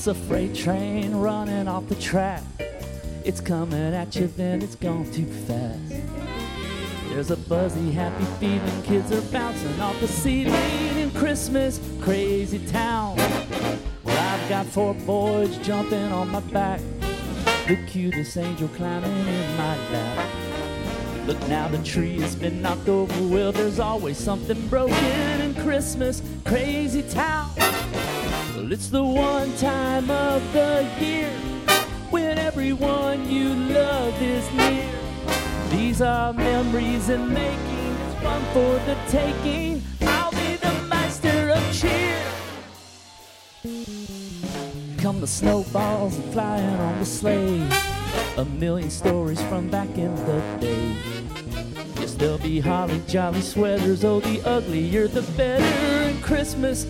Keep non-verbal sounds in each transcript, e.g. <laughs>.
It's a freight train running off the track. It's coming at you, then it's gone too fast. There's a buzzy, happy feeling. Kids are bouncing off the ceiling in Christmas crazy town. Well, I've got four boys jumping on my back. The cutest angel climbing in my lap. Look now, the tree has been knocked over. Well, there's always something broken in Christmas crazy town. Well, it's the one time of the year when everyone you love is near. These are memories in making. It's fun for the taking. I'll be the master of cheer. Come the snowballs and flying on the sleigh. A million stories from back in the day. Yes, there'll be holly jolly sweaters. Oh, the uglier the better in Christmas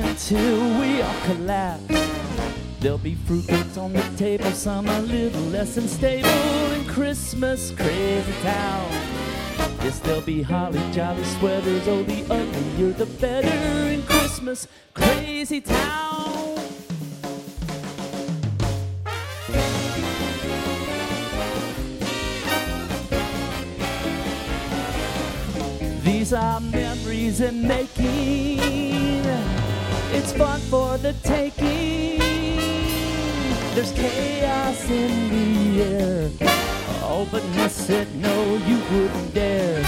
till we all collapse. There'll be fruitcakes on the table, some a little less unstable in Christmas crazy town. Yes, there'll be holly jolly sweaters. Oh, the uglier the better in Christmas crazy town. These are memories in making. It's fun for the taking. There's chaos in the air. Oh, but Ness said no, you wouldn't dare.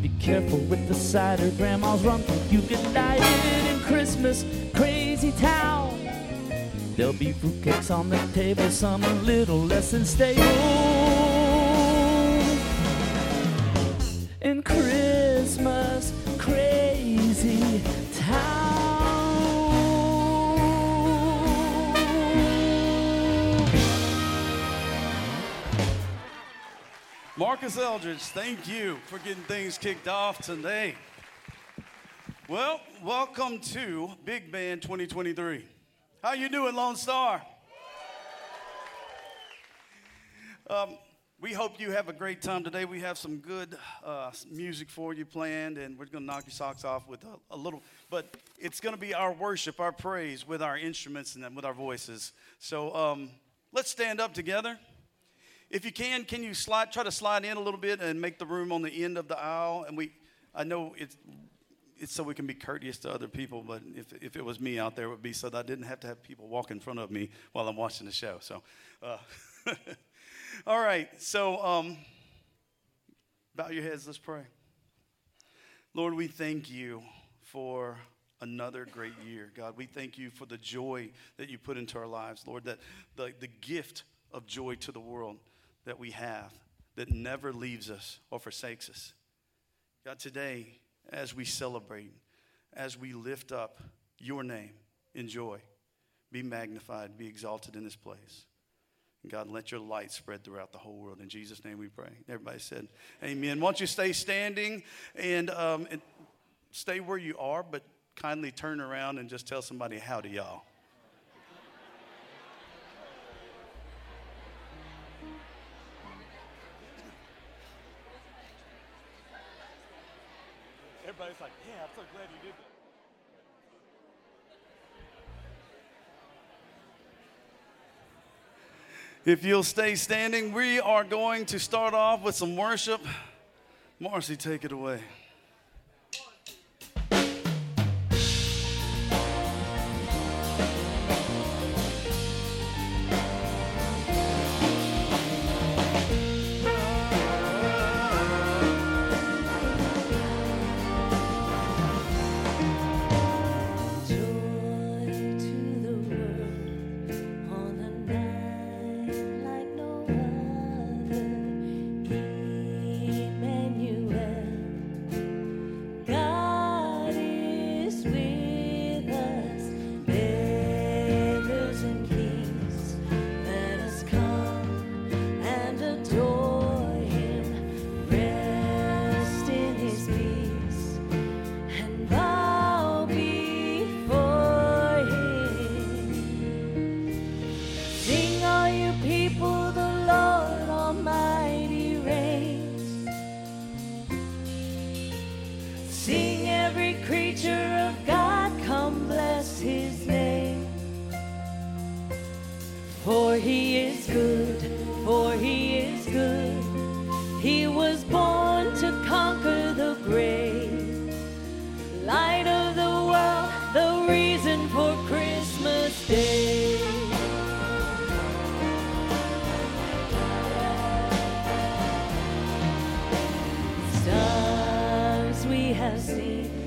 Be careful with the cider, Grandma's rum. You can die in Christmas crazy town. There'll be fruitcakes on the table, some a little less unstable. In Christmas Marcus Eldridge, thank you for getting things kicked off today. Well, welcome to Big Band 2023. How you doing, Lone Star? Um, we hope you have a great time today. We have some good uh, music for you planned, and we're going to knock your socks off with a, a little. But it's going to be our worship, our praise with our instruments and with our voices. So um, let's stand up together. If you can, can you slide, try to slide in a little bit and make the room on the end of the aisle? And we, I know it's, it's so we can be courteous to other people, but if, if it was me out there, it would be so that I didn't have to have people walk in front of me while I'm watching the show. So, uh, <laughs> all right. So, um, bow your heads. Let's pray. Lord, we thank you for another great year. God, we thank you for the joy that you put into our lives, Lord, that the, the gift of joy to the world that we have that never leaves us or forsakes us. God, today, as we celebrate, as we lift up your name in joy, be magnified, be exalted in this place. God, let your light spread throughout the whole world. In Jesus' name we pray. Everybody said, Amen. Why don't you stay standing and, um, and stay where you are, but kindly turn around and just tell somebody, Howdy, y'all. If you'll stay standing, we are going to start off with some worship. Marcy, take it away. has seen.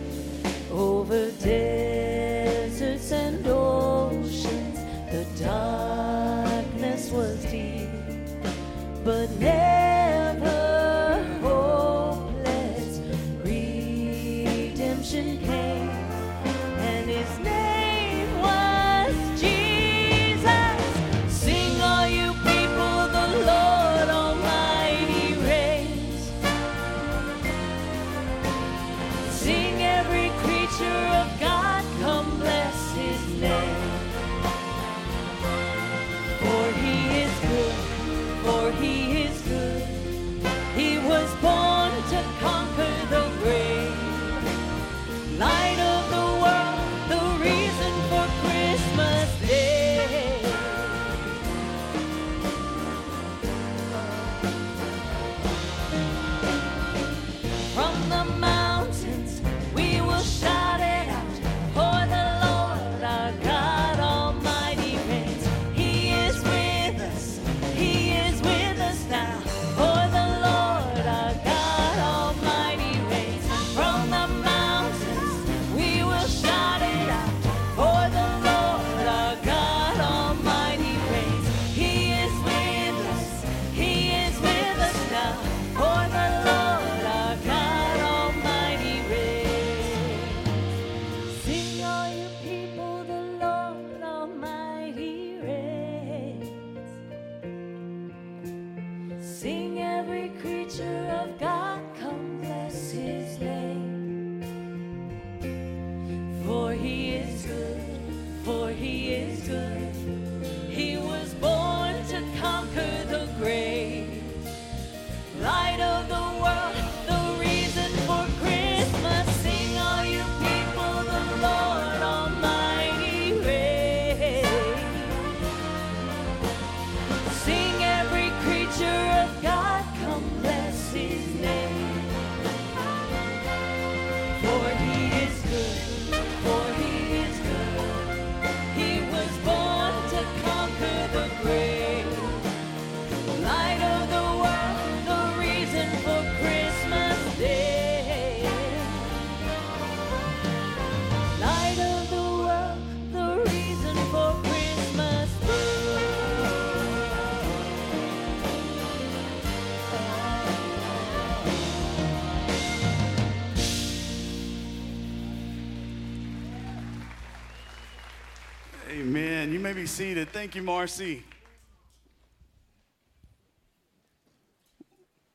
be seated. Thank you, Marcy.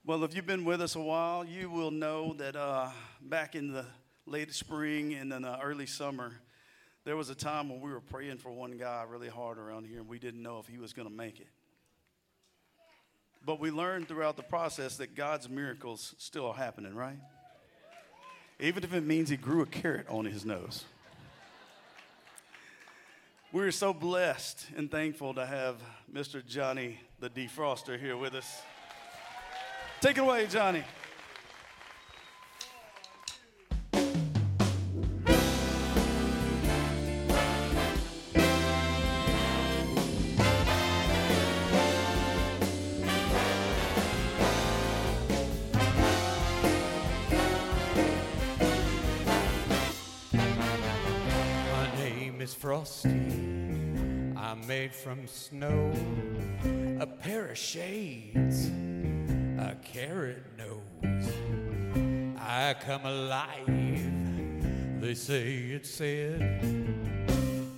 Well, if you've been with us a while, you will know that uh, back in the late spring and then the early summer, there was a time when we were praying for one guy really hard around here, and we didn't know if he was going to make it. But we learned throughout the process that God's miracles still are happening, right? Even if it means he grew a carrot on his nose. We are so blessed and thankful to have Mr. Johnny the Defroster here with us. Take it away, Johnny. is frosty. I'm made from snow, a pair of shades, a carrot nose. I come alive, they say it said.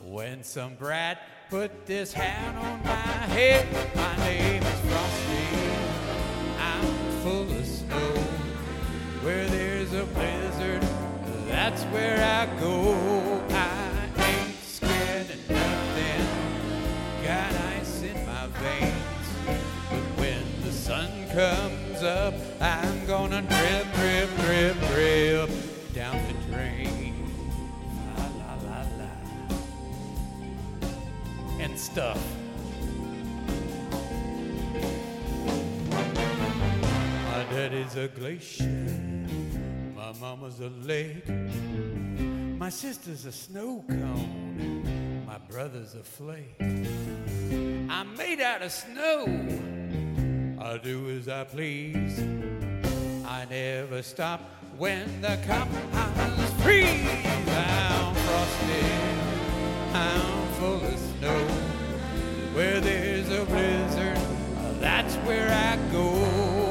When some brat put this hat on my head, my name is Frosty. A lake. My sister's a snow cone. My brother's a flake. I'm made out of snow. I do as I please. I never stop when the coppers freeze. I'm frosty. I'm full of snow. Where there's a blizzard, that's where I go.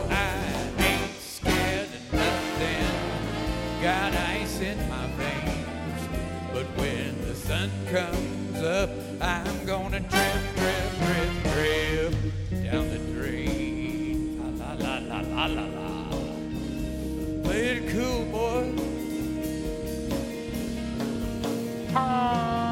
Got ice in my veins. But when the sun comes up, I'm gonna drip, drip, drip, drip down the drain. La la la la la la. Play it cool, boy. You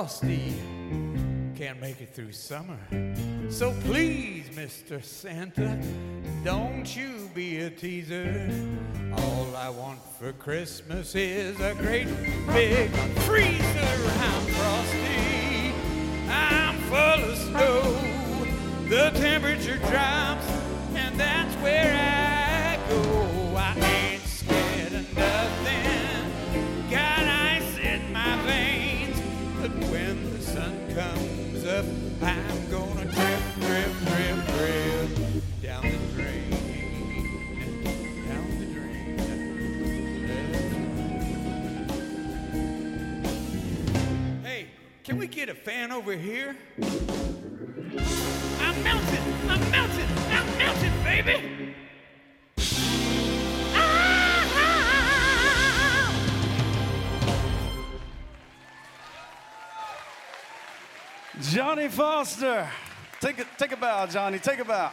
Frosty can't make it through summer. So please, Mr. Santa, don't you be a teaser. All I want for Christmas is a great big freezer. I'm Frosty, I'm full of snow. The temperature drops, and that's where I I'm gonna drip, drip, drip, drip down the drain. Down the drain. Hey, can we get a fan over here? I'm melting! I'm melting! I'm melting, baby! Johnny Foster. Take a, take a bow, Johnny. Take a bow.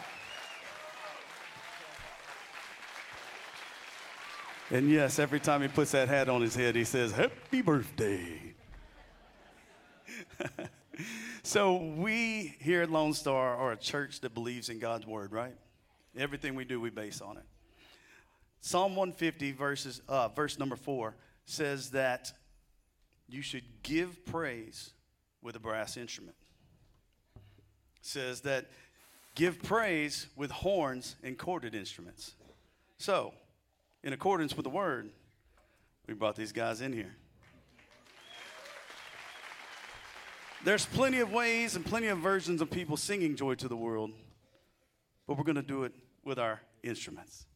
And yes, every time he puts that hat on his head, he says, Happy birthday. <laughs> so, we here at Lone Star are a church that believes in God's word, right? Everything we do, we base on it. Psalm 150, verses, uh, verse number four, says that you should give praise with a brass instrument. Says that give praise with horns and corded instruments. So, in accordance with the word, we brought these guys in here. There's plenty of ways and plenty of versions of people singing joy to the world, but we're going to do it with our instruments.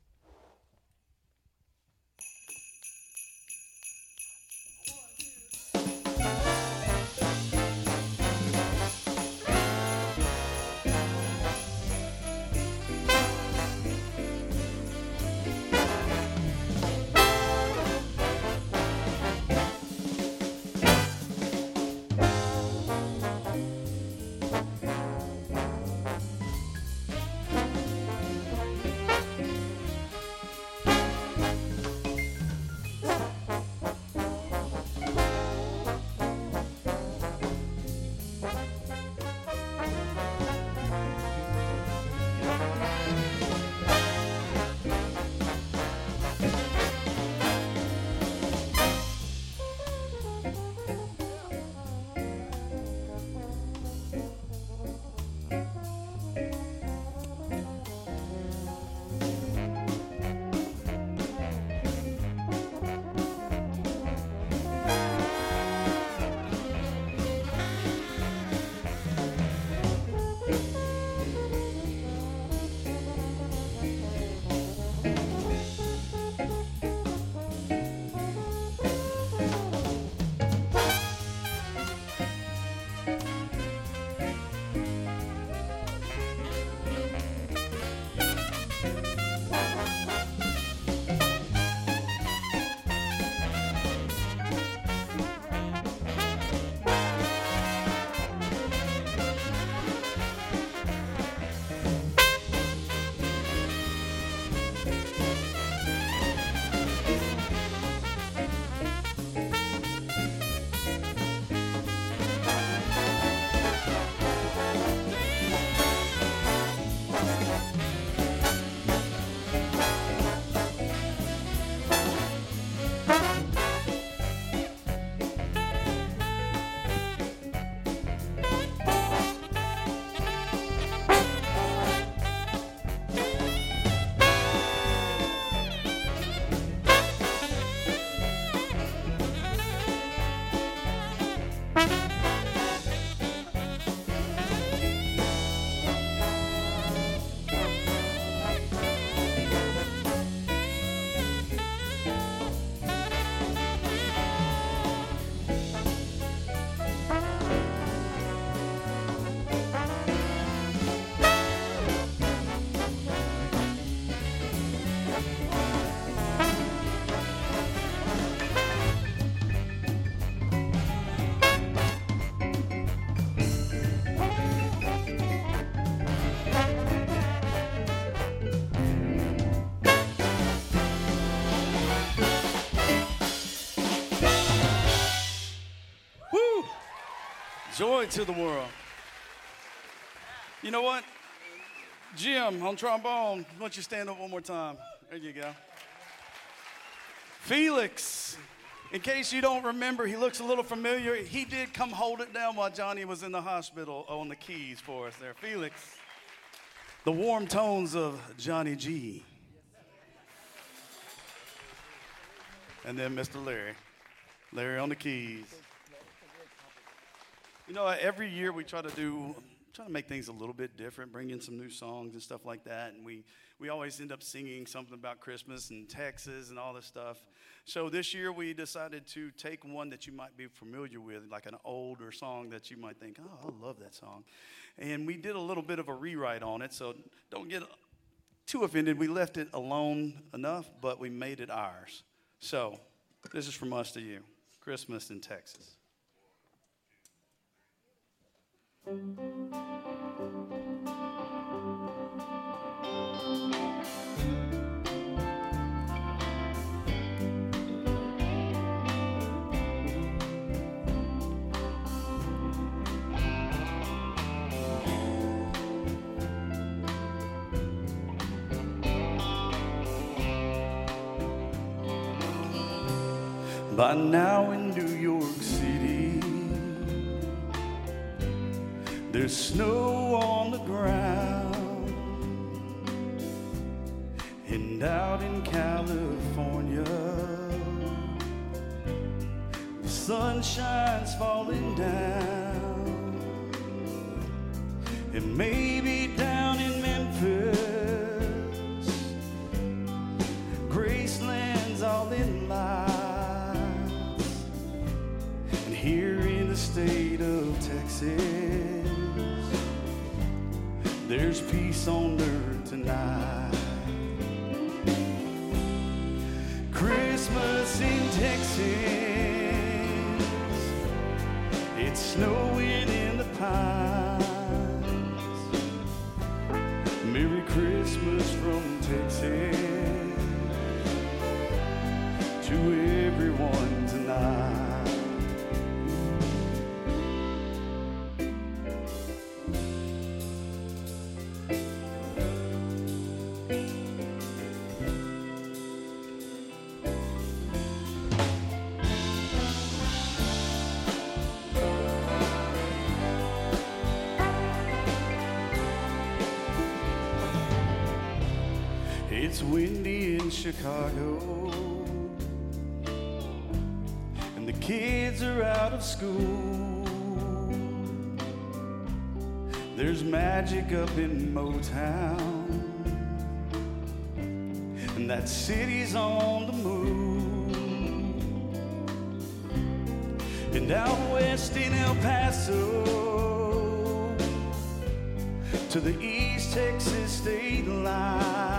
Joy to the world. You know what? Jim on trombone, why don't you stand up one more time? There you go. Felix, in case you don't remember, he looks a little familiar. He did come hold it down while Johnny was in the hospital on the keys for us there. Felix, the warm tones of Johnny G. And then Mr. Larry. Larry on the keys. You know, every year we try to do, try to make things a little bit different, bring in some new songs and stuff like that. And we, we always end up singing something about Christmas and Texas and all this stuff. So this year we decided to take one that you might be familiar with, like an older song that you might think, oh, I love that song. And we did a little bit of a rewrite on it. So don't get too offended. We left it alone enough, but we made it ours. So this is from us to you Christmas in Texas. By now There's snow on the ground. And out in California, the sun shines falling down. And maybe down in Memphis, Graceland's all in lights. And here in the state of Texas, there's peace on earth tonight. Christmas in Texas. It's snowing in the pines. Chicago, and the kids are out of school. There's magic up in Motown, and that city's on the move. And out west in El Paso, to the East Texas state line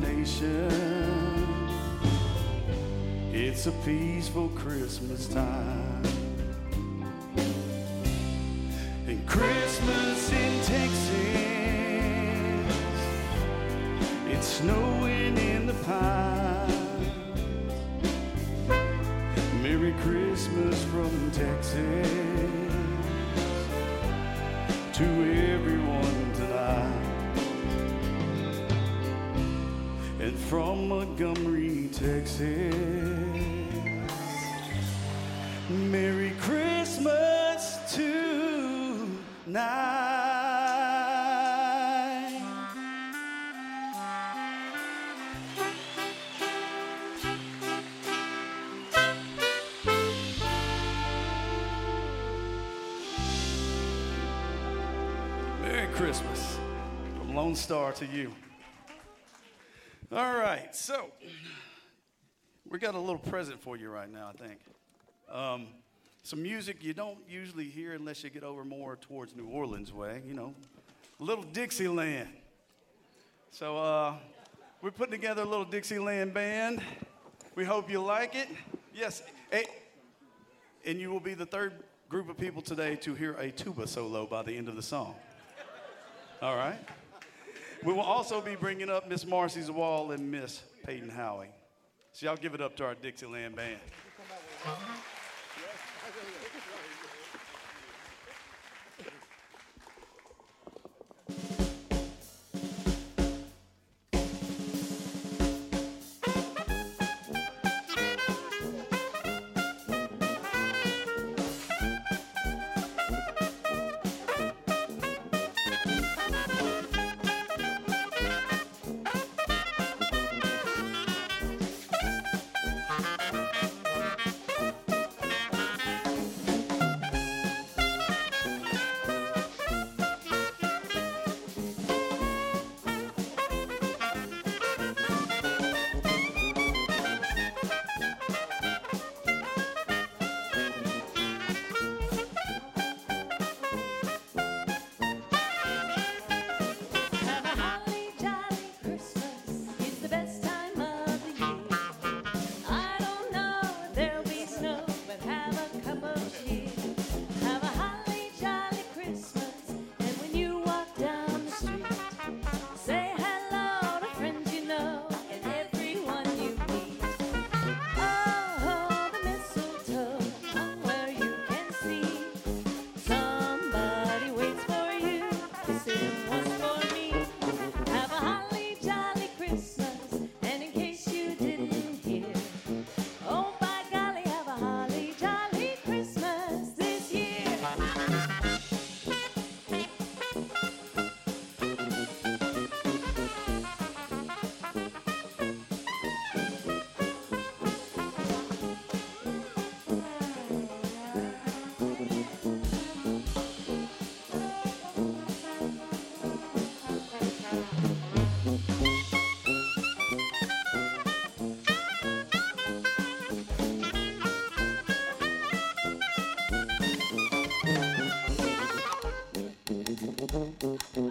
nation. It's a peaceful Christmas time. Merry Christmas tonight. Merry Christmas from Lone Star to you. All right, so we got a little present for you right now, I think. Um, some music you don't usually hear unless you get over more towards New Orleans way, you know, little Dixieland. So uh, we're putting together a little Dixieland band. We hope you like it. Yes, and you will be the third group of people today to hear a tuba solo by the end of the song. All right. We will also be bringing up Miss Marcy's Wall and Miss Peyton Howie. So y'all give it up to our Dixieland band.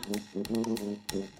どうぞどうぞ。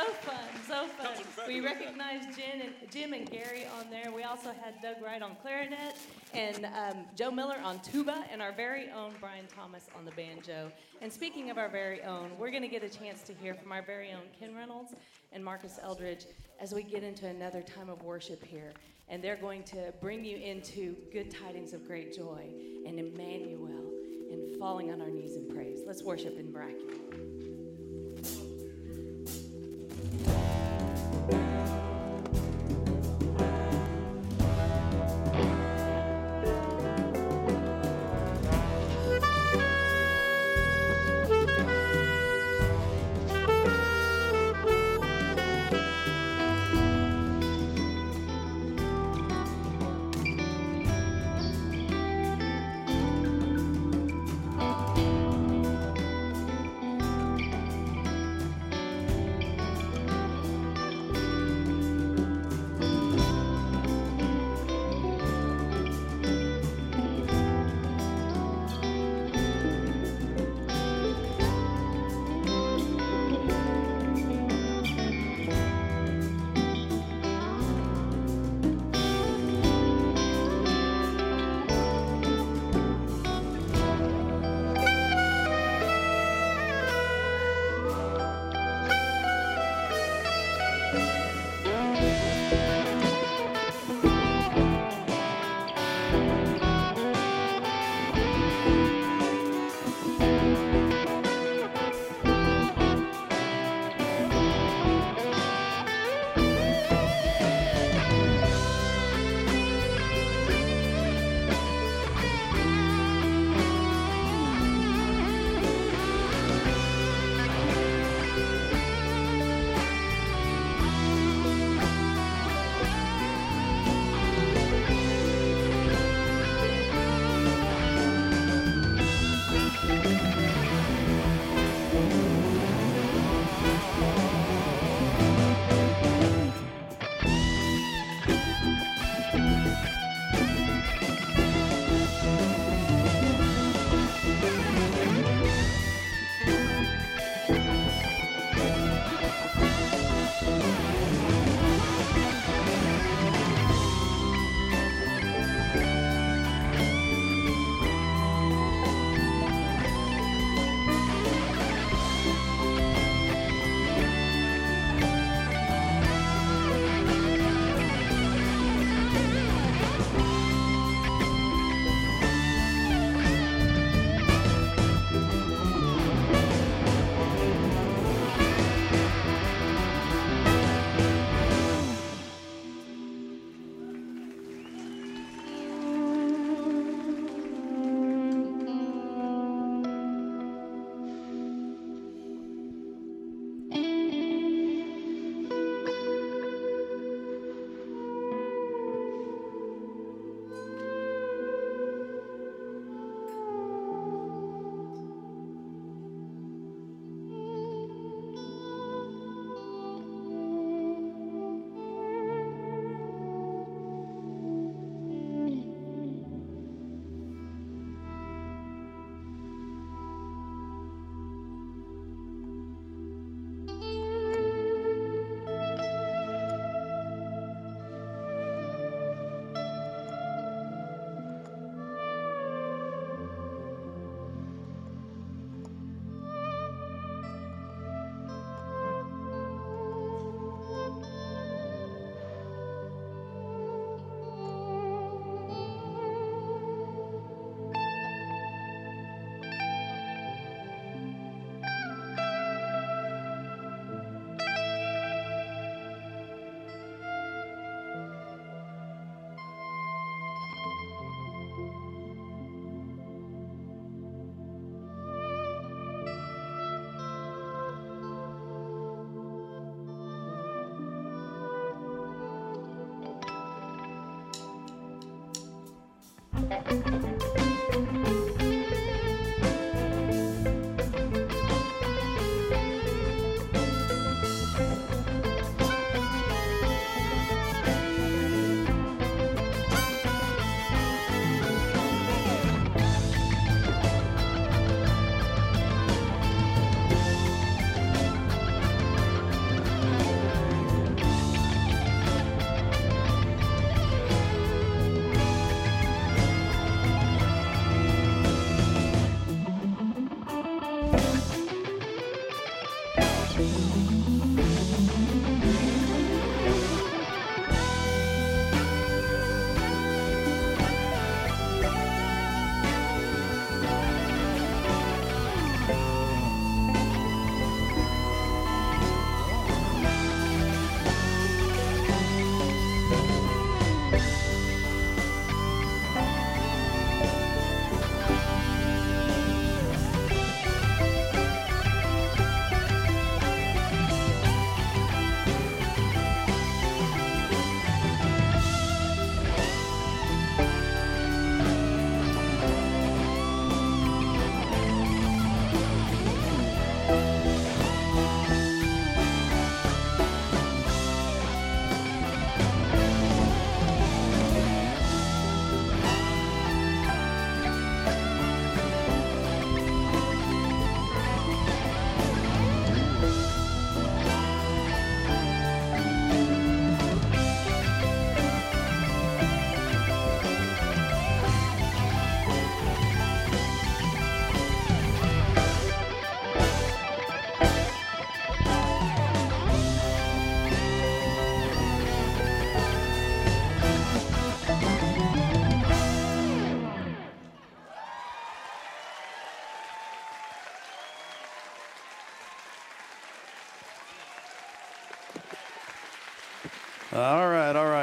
So fun, so fun. We recognized Jen and, Jim and Gary on there. We also had Doug Wright on clarinet and um, Joe Miller on tuba and our very own Brian Thomas on the banjo. And speaking of our very own, we're going to get a chance to hear from our very own Ken Reynolds and Marcus Eldridge as we get into another time of worship here. And they're going to bring you into good tidings of great joy and Emmanuel and falling on our knees in praise. Let's worship in bracket.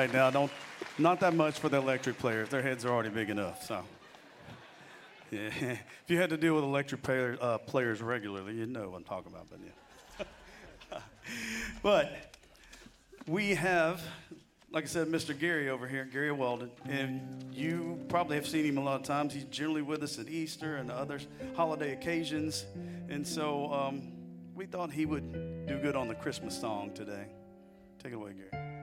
Right. Now, don't, not that much for the electric players. Their heads are already big enough. So, <laughs> yeah. if you had to deal with electric uh, players regularly, you'd know what I'm talking about. But yeah. <laughs> but we have, like I said, Mr. Gary over here, Gary Weldon, and you probably have seen him a lot of times. He's generally with us at Easter and other holiday occasions, and so um, we thought he would do good on the Christmas song today. Take it away, Gary.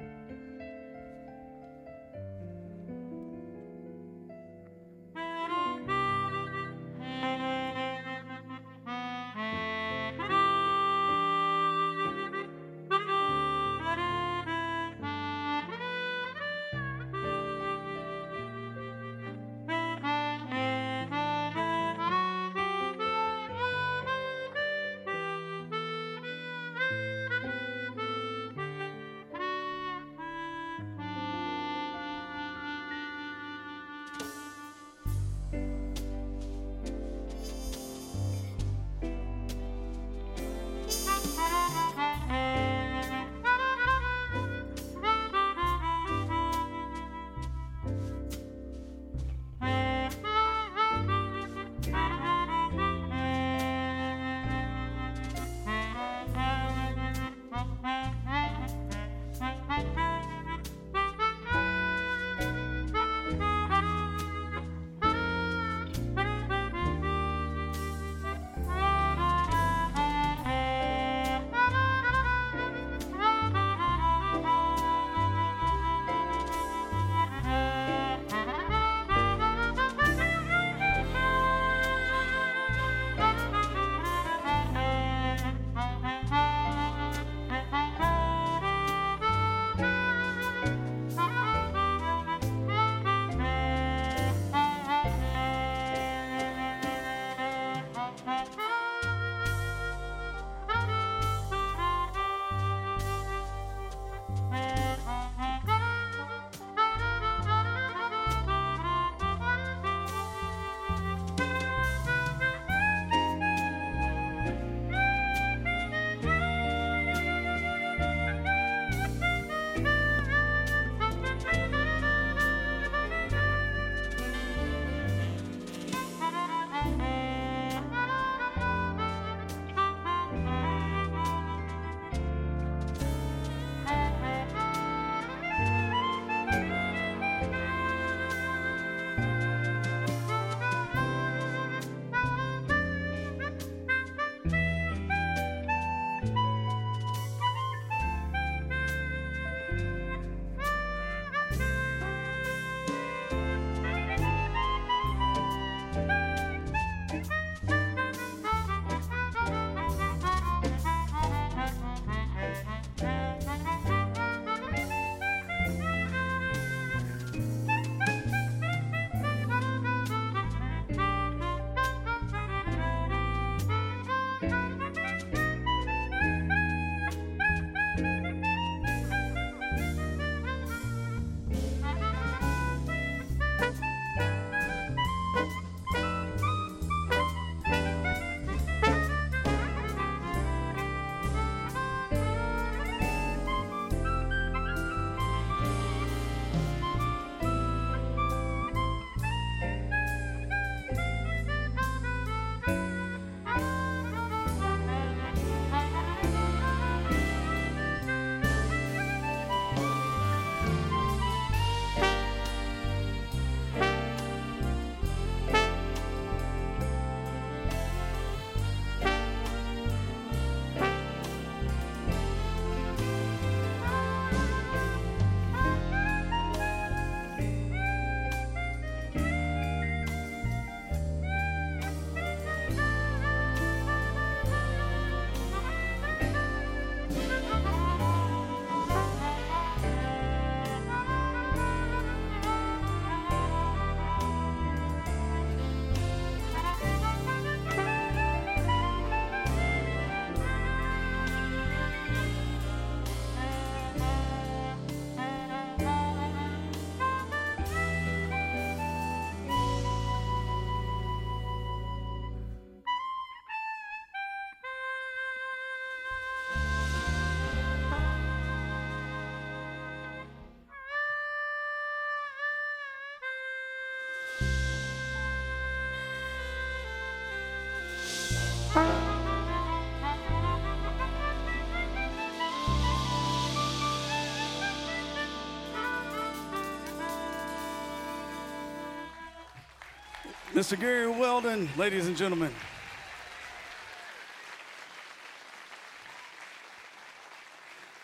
Mr. Gary Weldon, ladies and gentlemen.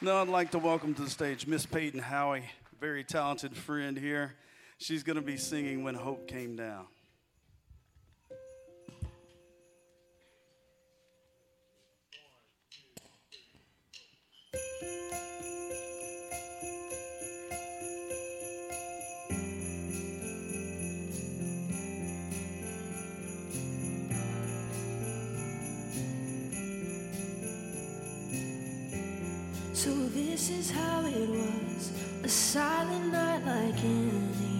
Now I'd like to welcome to the stage Miss Peyton Howie, very talented friend here. She's going to be singing When Hope Came Down. So this is how it was, a silent night like any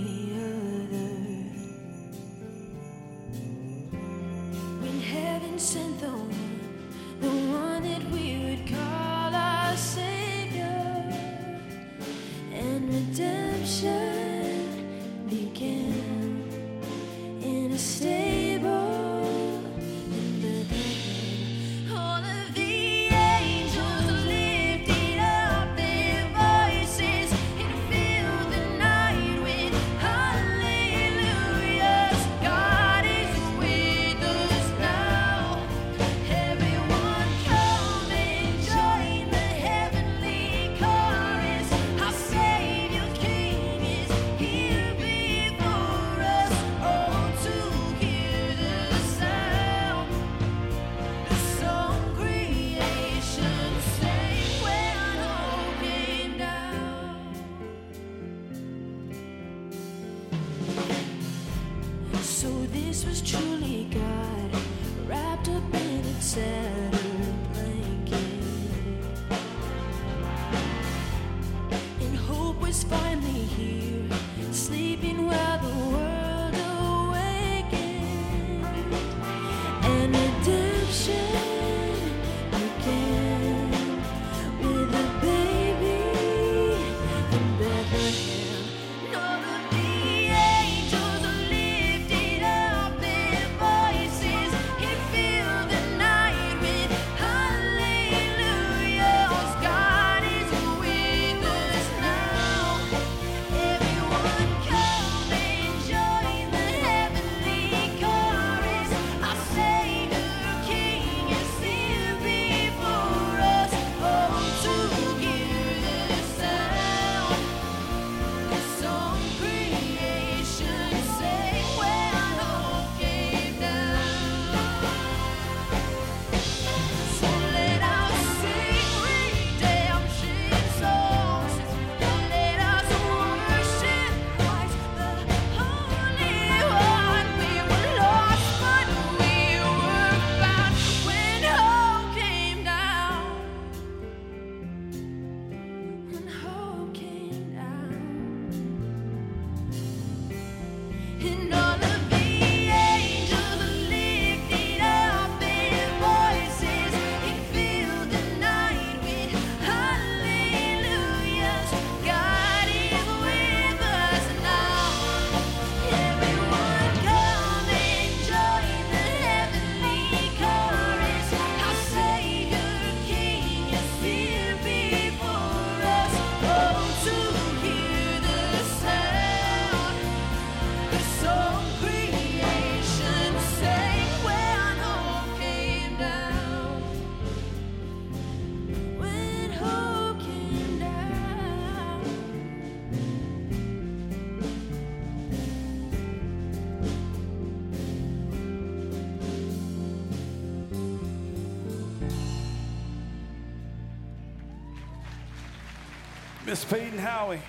Peyton Howie.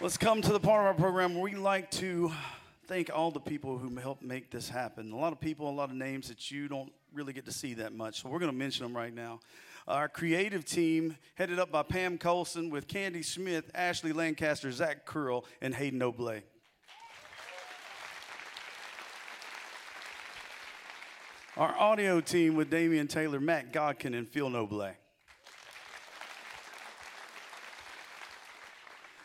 Let's come to the part of our program where we like to thank all the people who helped make this happen. A lot of people, a lot of names that you don't really get to see that much. So we're going to mention them right now. Our creative team, headed up by Pam Colson with Candy Smith, Ashley Lancaster, Zach Curl, and Hayden Oblay. Our audio team with Damian Taylor, Matt Godkin, and Phil Noblay.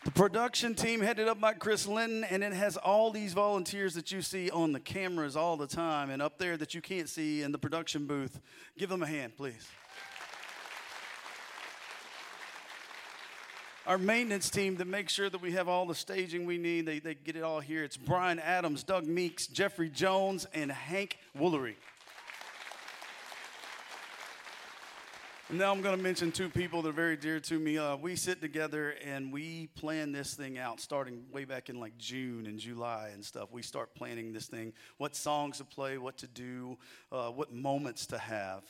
The production team headed up by Chris Linton, and it has all these volunteers that you see on the cameras all the time and up there that you can't see in the production booth. Give them a hand, please. Our maintenance team that makes sure that we have all the staging we need, they, they get it all here. It's Brian Adams, Doug Meeks, Jeffrey Jones, and Hank Woolery. And now I'm going to mention two people that are very dear to me. Uh, we sit together and we plan this thing out starting way back in like June and July and stuff. We start planning this thing what songs to play, what to do, uh, what moments to have.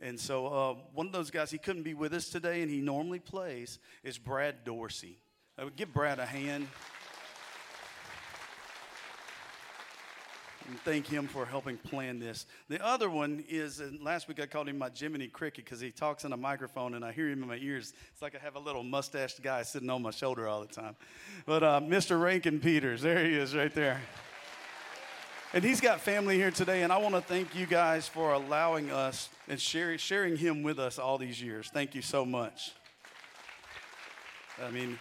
And so uh, one of those guys, he couldn't be with us today and he normally plays, is Brad Dorsey. I would give Brad a hand. And thank him for helping plan this. The other one is, and last week I called him my Jiminy Cricket because he talks in a microphone and I hear him in my ears. It's like I have a little mustached guy sitting on my shoulder all the time. But uh, Mr. Rankin Peters, there he is right there. And he's got family here today, and I want to thank you guys for allowing us and sharing, sharing him with us all these years. Thank you so much. I mean,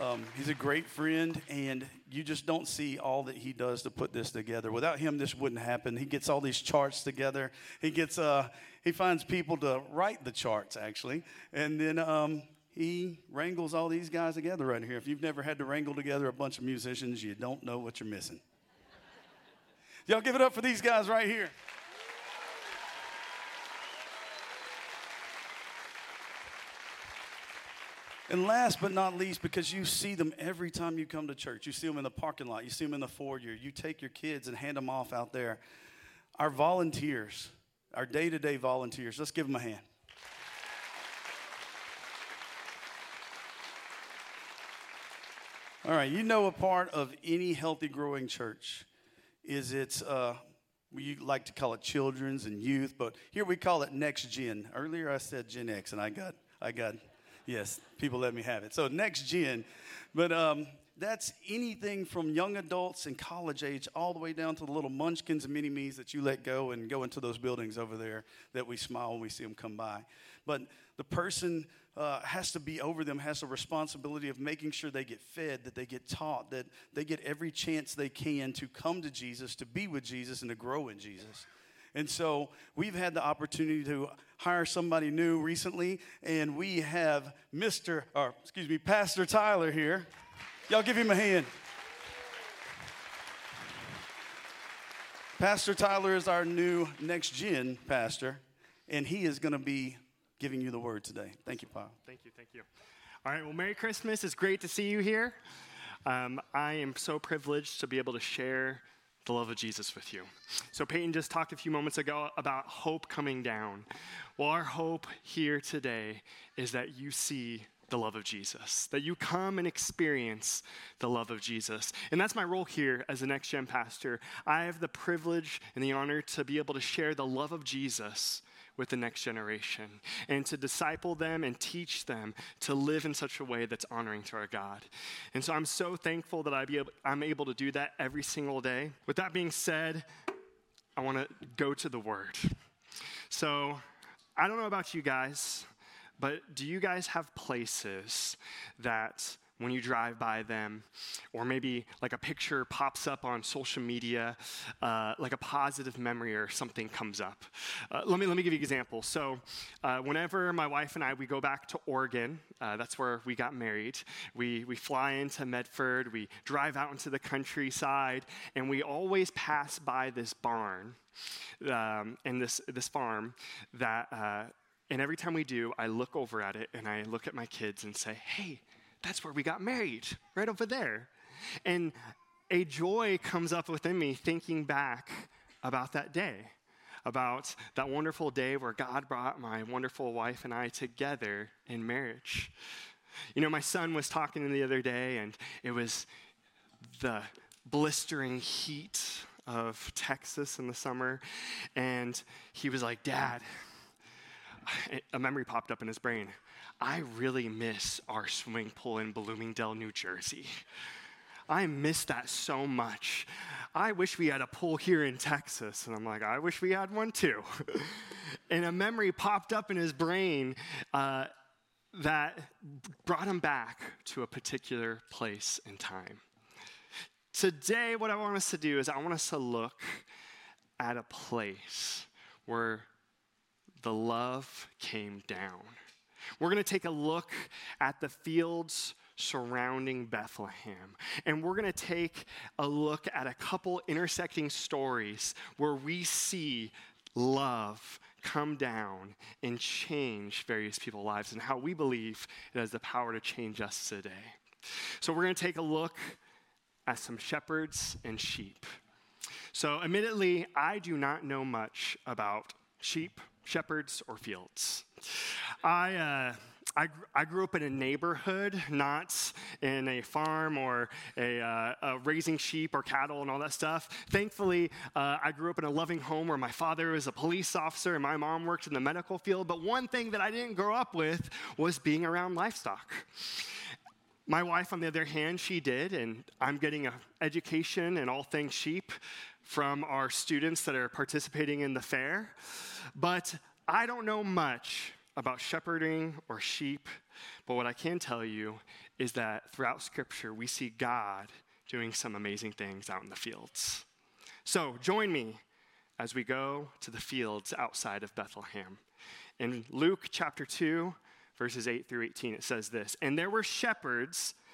um, he's a great friend, and you just don't see all that he does to put this together. Without him, this wouldn't happen. He gets all these charts together. He gets uh, he finds people to write the charts actually, and then um, he wrangles all these guys together right here. If you've never had to wrangle together a bunch of musicians, you don't know what you're missing. Y'all give it up for these guys right here. And last but not least, because you see them every time you come to church, you see them in the parking lot, you see them in the foyer, you take your kids and hand them off out there. Our volunteers, our day to day volunteers, let's give them a hand. All right, you know a part of any healthy growing church is its, uh, we like to call it children's and youth, but here we call it next gen. Earlier I said Gen X, and I got, I got Yes, people let me have it. So next gen, but um, that's anything from young adults and college age all the way down to the little munchkins and mini me's that you let go and go into those buildings over there that we smile when we see them come by. But the person uh, has to be over them, has a responsibility of making sure they get fed, that they get taught, that they get every chance they can to come to Jesus, to be with Jesus, and to grow in Jesus. And so we've had the opportunity to hire somebody new recently, and we have Mr. or excuse me, Pastor Tyler here. Y'all give him a hand. Pastor Tyler is our new next gen pastor, and he is going to be giving you the word today. Thank you, Paul. Thank you, thank you. All right, well, Merry Christmas. It's great to see you here. Um, I am so privileged to be able to share the love of Jesus with you. So, Peyton just talked a few moments ago about hope coming down. Well, our hope here today is that you see the love of Jesus, that you come and experience the love of Jesus. And that's my role here as a next gen pastor. I have the privilege and the honor to be able to share the love of Jesus with the next generation and to disciple them and teach them to live in such a way that's honoring to our God. And so I'm so thankful that I be able, I'm able to do that every single day. With that being said, I want to go to the Word. So I don't know about you guys, but do you guys have places that when you drive by them, or maybe like a picture pops up on social media, uh, like a positive memory or something comes up. Uh, let me let me give you an example. So, uh, whenever my wife and I we go back to Oregon, uh, that's where we got married. We we fly into Medford, we drive out into the countryside, and we always pass by this barn um, and this this farm that. Uh, and every time we do, I look over at it and I look at my kids and say, hey, that's where we got married, right over there. And a joy comes up within me thinking back about that day, about that wonderful day where God brought my wonderful wife and I together in marriage. You know, my son was talking to me the other day, and it was the blistering heat of Texas in the summer. And he was like, Dad, a memory popped up in his brain. I really miss our swimming pool in Bloomingdale, New Jersey. I miss that so much. I wish we had a pool here in Texas. And I'm like, I wish we had one too. <laughs> and a memory popped up in his brain. Uh, that brought him back to a particular place and time. Today, what I want us to do is I want us to look at a place where the love came down. We're going to take a look at the fields surrounding Bethlehem. And we're going to take a look at a couple intersecting stories where we see love come down and change various people's lives and how we believe it has the power to change us today. So we're going to take a look at some shepherds and sheep. So, admittedly, I do not know much about sheep, shepherds, or fields. I, uh, I, I, grew up in a neighborhood, not in a farm or a, uh, raising sheep or cattle and all that stuff. Thankfully, uh, I grew up in a loving home where my father was a police officer and my mom worked in the medical field. But one thing that I didn't grow up with was being around livestock. My wife, on the other hand, she did, and I'm getting an education in all things sheep from our students that are participating in the fair. But I don't know much about shepherding or sheep, but what I can tell you is that throughout Scripture, we see God doing some amazing things out in the fields. So join me as we go to the fields outside of Bethlehem. In Luke chapter 2, verses 8 through 18, it says this And there were shepherds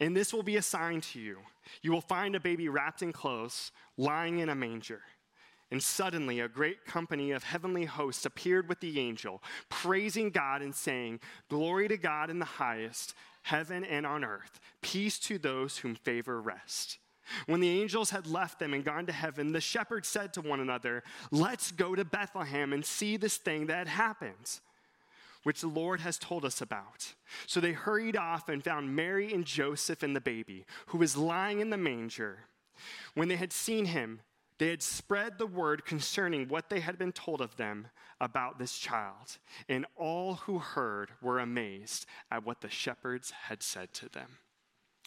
And this will be a sign to you. You will find a baby wrapped in clothes, lying in a manger. And suddenly, a great company of heavenly hosts appeared with the angel, praising God and saying, Glory to God in the highest, heaven and on earth, peace to those whom favor rest. When the angels had left them and gone to heaven, the shepherds said to one another, Let's go to Bethlehem and see this thing that happened which the Lord has told us about. So they hurried off and found Mary and Joseph and the baby, who was lying in the manger. When they had seen him, they had spread the word concerning what they had been told of them about this child, and all who heard were amazed at what the shepherds had said to them.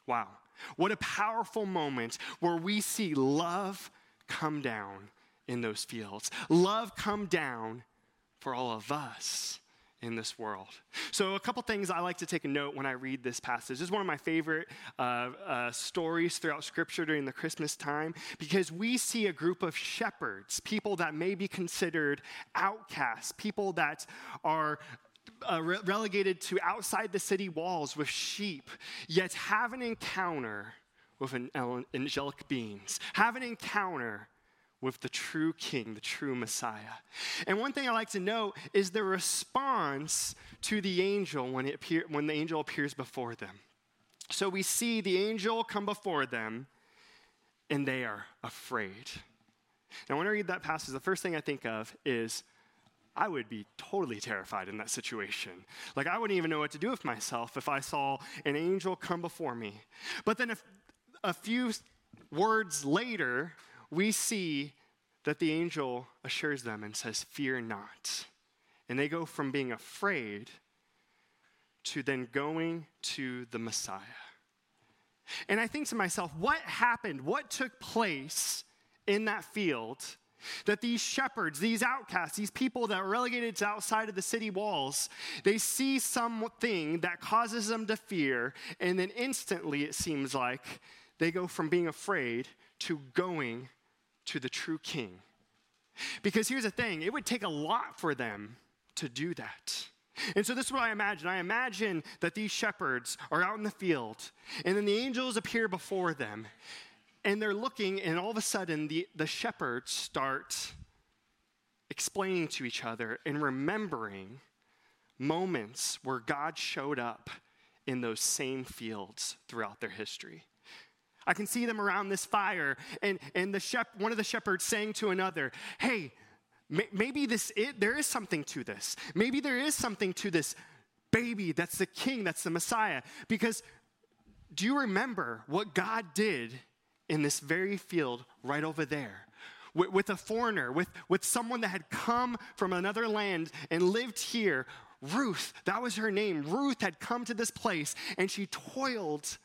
Wow, what a powerful moment where we see love come down in those fields. Love come down for all of us in this world. So, a couple things I like to take a note when I read this passage. This is one of my favorite uh, uh, stories throughout Scripture during the Christmas time because we see a group of shepherds, people that may be considered outcasts, people that are uh, re- relegated to outside the city walls with sheep, yet have an encounter with an angelic beings, have an encounter with the true king, the true Messiah. And one thing I like to note is the response to the angel when, it appear, when the angel appears before them. So we see the angel come before them, and they are afraid. Now, when I read that passage, the first thing I think of is I would be totally terrified in that situation. Like, I wouldn't even know what to do with myself if I saw an angel come before me. But then, if a few words later, we see that the angel assures them and says, Fear not. And they go from being afraid to then going to the Messiah. And I think to myself, what happened? What took place in that field that these shepherds, these outcasts, these people that are relegated to outside of the city walls, they see something that causes them to fear, and then instantly it seems like they go from being afraid to going to the true king. Because here's the thing it would take a lot for them to do that. And so, this is what I imagine. I imagine that these shepherds are out in the field, and then the angels appear before them, and they're looking, and all of a sudden, the, the shepherds start explaining to each other and remembering moments where God showed up in those same fields throughout their history. I can see them around this fire, and, and the shep- one of the shepherds saying to another, Hey, maybe this it, there is something to this. Maybe there is something to this baby that's the king, that's the Messiah. Because do you remember what God did in this very field right over there? With, with a foreigner, with, with someone that had come from another land and lived here. Ruth, that was her name. Ruth had come to this place and she toiled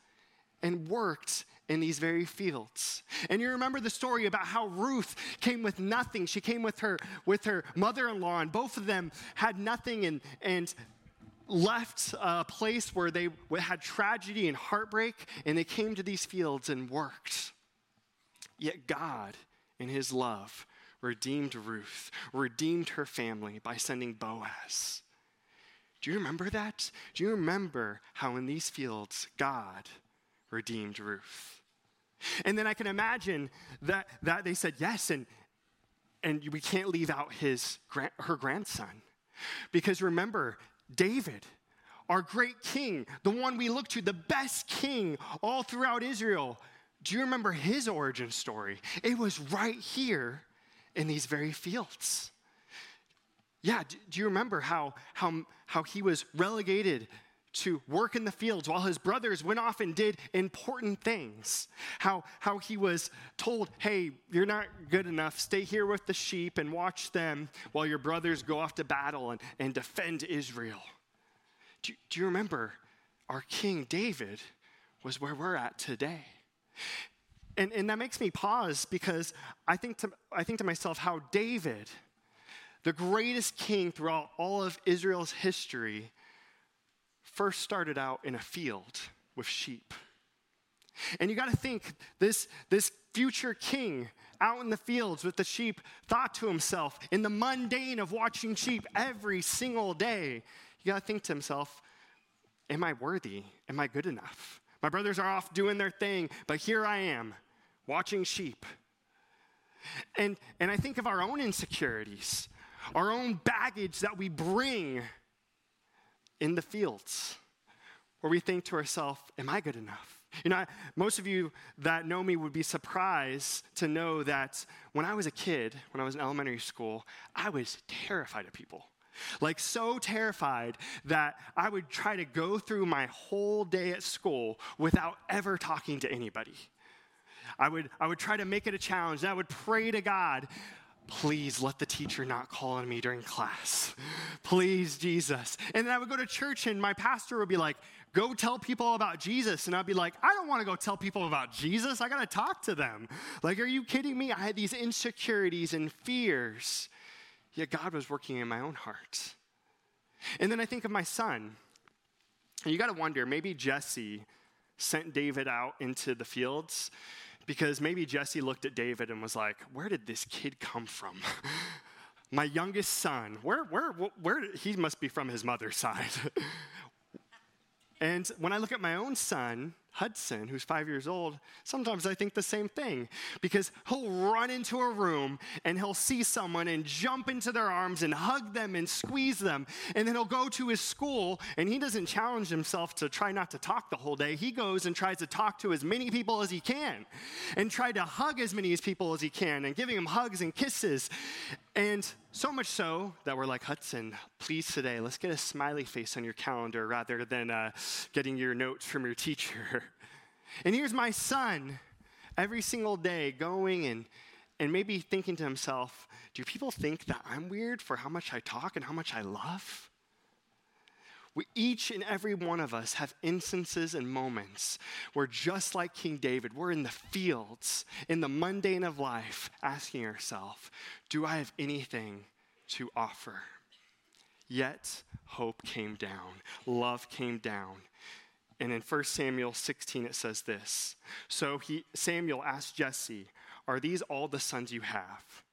and worked in these very fields. And you remember the story about how Ruth came with nothing. She came with her with her mother-in-law and both of them had nothing and and left a place where they had tragedy and heartbreak and they came to these fields and worked. Yet God in his love redeemed Ruth, redeemed her family by sending Boaz. Do you remember that? Do you remember how in these fields God redeemed Ruth? And then I can imagine that, that they said yes, and, and we can't leave out his, her grandson. Because remember, David, our great king, the one we look to, the best king all throughout Israel. Do you remember his origin story? It was right here in these very fields. Yeah, do you remember how, how, how he was relegated to work in the fields while his brothers went off and did important things? How, how he was told, hey, you're not good enough, stay here with the sheep and watch them while your brothers go off to battle and, and defend Israel. Do, do you remember our King David was where we're at today? And, and that makes me pause because I think, to, I think to myself how David, the greatest king throughout all of Israel's history, first started out in a field with sheep. And you got to think this, this future king out in the fields with the sheep thought to himself, in the mundane of watching sheep every single day, you got to think to himself, Am I worthy? Am I good enough? My brothers are off doing their thing, but here I am watching sheep. And, and I think of our own insecurities, our own baggage that we bring in the fields, where we think to ourselves, Am I good enough? You know, most of you that know me would be surprised to know that when I was a kid, when I was in elementary school, I was terrified of people. Like, so terrified that I would try to go through my whole day at school without ever talking to anybody. I would, I would try to make it a challenge, and I would pray to God, please let the teacher not call on me during class. Please, Jesus. And then I would go to church, and my pastor would be like, go tell people about Jesus. And I'd be like, I don't want to go tell people about Jesus. I got to talk to them. Like, are you kidding me? I had these insecurities and fears. Yet God was working in my own heart. And then I think of my son. And you got to wonder, maybe Jesse sent David out into the fields because maybe Jesse looked at David and was like, Where did this kid come from? <laughs> my youngest son, where, where, where, he must be from his mother's side. <laughs> and when I look at my own son, Hudson, who's five years old, sometimes I think the same thing because he'll run into a room and he'll see someone and jump into their arms and hug them and squeeze them. And then he'll go to his school and he doesn't challenge himself to try not to talk the whole day. He goes and tries to talk to as many people as he can and try to hug as many people as he can and giving them hugs and kisses. And so much so that we're like, Hudson, please today, let's get a smiley face on your calendar rather than uh, getting your notes from your teacher. And here's my son every single day going and, and maybe thinking to himself, do people think that I'm weird for how much I talk and how much I love? We, each and every one of us have instances and moments where, just like King David, we're in the fields, in the mundane of life, asking ourselves, Do I have anything to offer? Yet, hope came down, love came down. And in 1 Samuel 16, it says this So he, Samuel asked Jesse, Are these all the sons you have?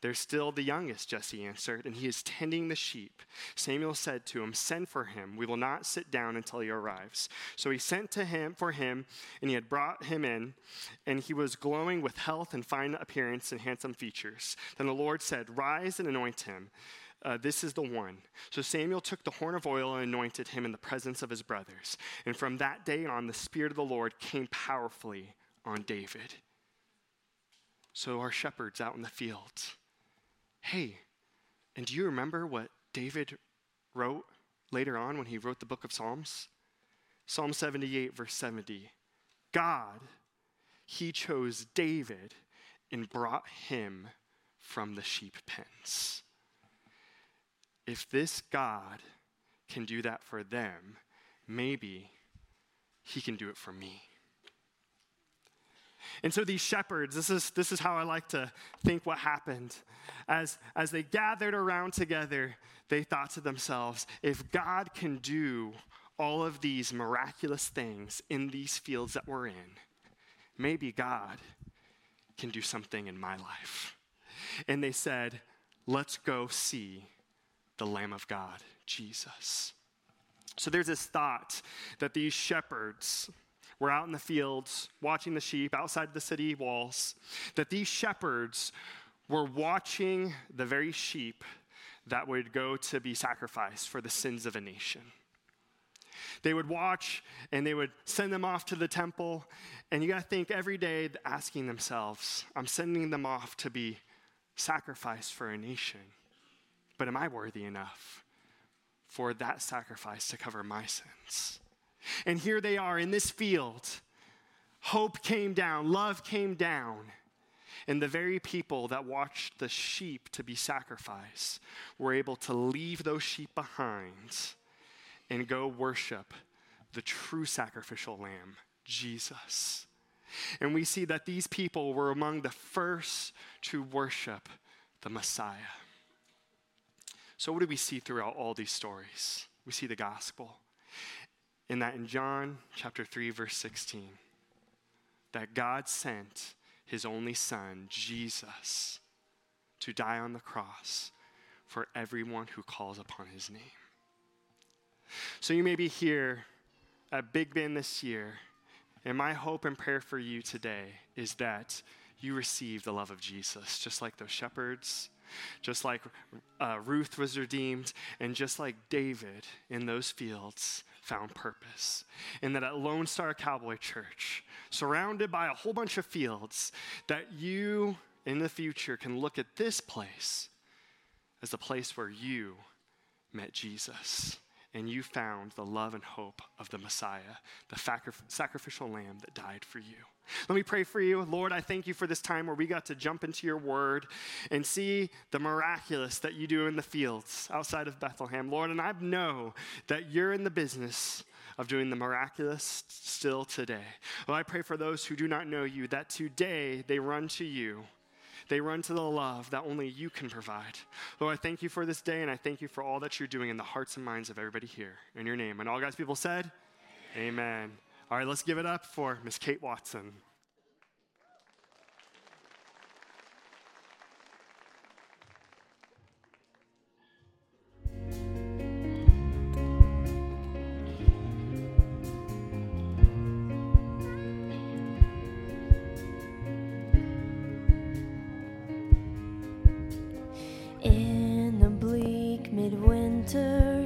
They're still the youngest, Jesse answered, and he is tending the sheep. Samuel said to him, Send for him. We will not sit down until he arrives. So he sent to him for him, and he had brought him in, and he was glowing with health and fine appearance and handsome features. Then the Lord said, Rise and anoint him. Uh, this is the one. So Samuel took the horn of oil and anointed him in the presence of his brothers. And from that day on, the Spirit of the Lord came powerfully on David. So our shepherds out in the fields Hey, and do you remember what David wrote later on when he wrote the book of Psalms? Psalm 78, verse 70. God, he chose David and brought him from the sheep pens. If this God can do that for them, maybe he can do it for me. And so these shepherds, this is, this is how I like to think what happened. As, as they gathered around together, they thought to themselves, if God can do all of these miraculous things in these fields that we're in, maybe God can do something in my life. And they said, let's go see the Lamb of God, Jesus. So there's this thought that these shepherds, were out in the fields watching the sheep outside the city walls, that these shepherds were watching the very sheep that would go to be sacrificed for the sins of a nation. They would watch and they would send them off to the temple. And you got to think every day asking themselves, I'm sending them off to be sacrificed for a nation. But am I worthy enough for that sacrifice to cover my sins? And here they are in this field. Hope came down, love came down. And the very people that watched the sheep to be sacrificed were able to leave those sheep behind and go worship the true sacrificial lamb, Jesus. And we see that these people were among the first to worship the Messiah. So, what do we see throughout all these stories? We see the gospel. In that, in John chapter 3, verse 16, that God sent his only son, Jesus, to die on the cross for everyone who calls upon his name. So you may be here at Big Band this year, and my hope and prayer for you today is that you receive the love of Jesus, just like those shepherds, just like uh, Ruth was redeemed, and just like David in those fields found purpose. And that at Lone Star Cowboy Church, surrounded by a whole bunch of fields, that you in the future can look at this place as the place where you met Jesus and you found the love and hope of the Messiah, the sacrificial lamb that died for you. Let me pray for you. Lord, I thank you for this time where we got to jump into your word and see the miraculous that you do in the fields outside of Bethlehem. Lord, and I know that you're in the business of doing the miraculous still today. Well, I pray for those who do not know you that today they run to you they run to the love that only you can provide. Lord, I thank you for this day, and I thank you for all that you're doing in the hearts and minds of everybody here. In your name. And all God's people said, Amen. Amen. All right, let's give it up for Miss Kate Watson. midwinter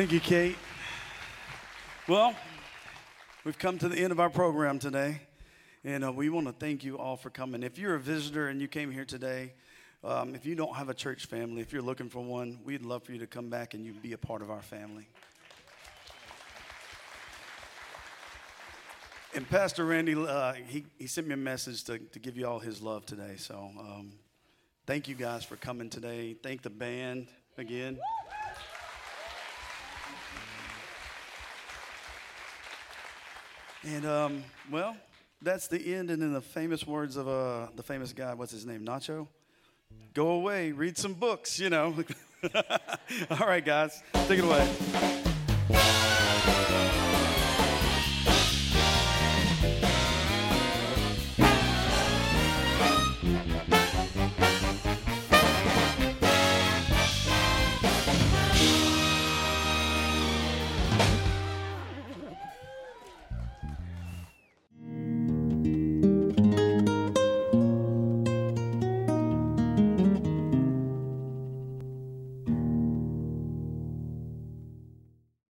Thank you, Kate. Well, we've come to the end of our program today, and uh, we want to thank you all for coming. If you're a visitor and you came here today, um, if you don't have a church family, if you're looking for one, we'd love for you to come back and you be a part of our family. And Pastor Randy, uh, he, he sent me a message to, to give you all his love today. So um, thank you guys for coming today. Thank the band again. And um, well, that's the end. And in the famous words of uh, the famous guy, what's his name? Nacho? Go away, read some books, you know. <laughs> All right, guys, take it away.